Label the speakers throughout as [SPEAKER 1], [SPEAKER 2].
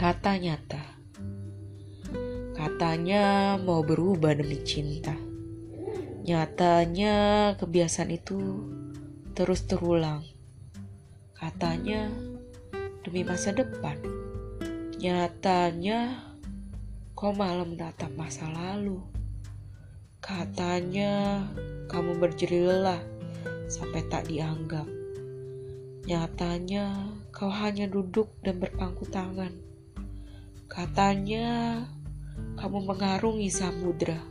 [SPEAKER 1] Kata nyata. Katanya mau berubah demi cinta. Nyatanya kebiasaan itu terus terulang. Katanya demi masa depan. Nyatanya kau malah menatap masa lalu. Katanya kamu berjerilah sampai tak dianggap. Nyatanya kau hanya duduk dan berpangku tangan. Katanya kamu mengarungi samudra.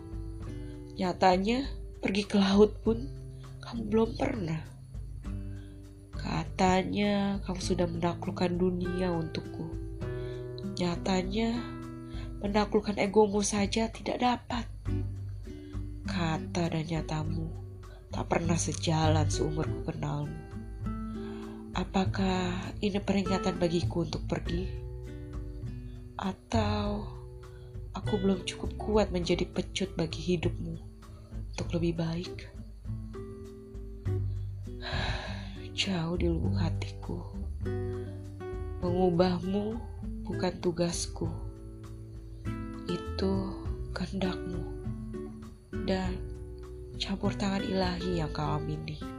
[SPEAKER 1] Nyatanya pergi ke laut pun kamu belum pernah. Katanya kamu sudah menaklukkan dunia untukku. Nyatanya menaklukkan egomu saja tidak dapat. Kata dan nyatamu tak pernah sejalan seumur ku kenalmu. Apakah ini peringatan bagiku untuk pergi? Atau aku belum cukup kuat menjadi pecut bagi hidupmu untuk lebih baik? Jauh di lubuk hatiku, mengubahmu bukan tugasku itu kehendakmu dan campur tangan ilahi yang kau amini.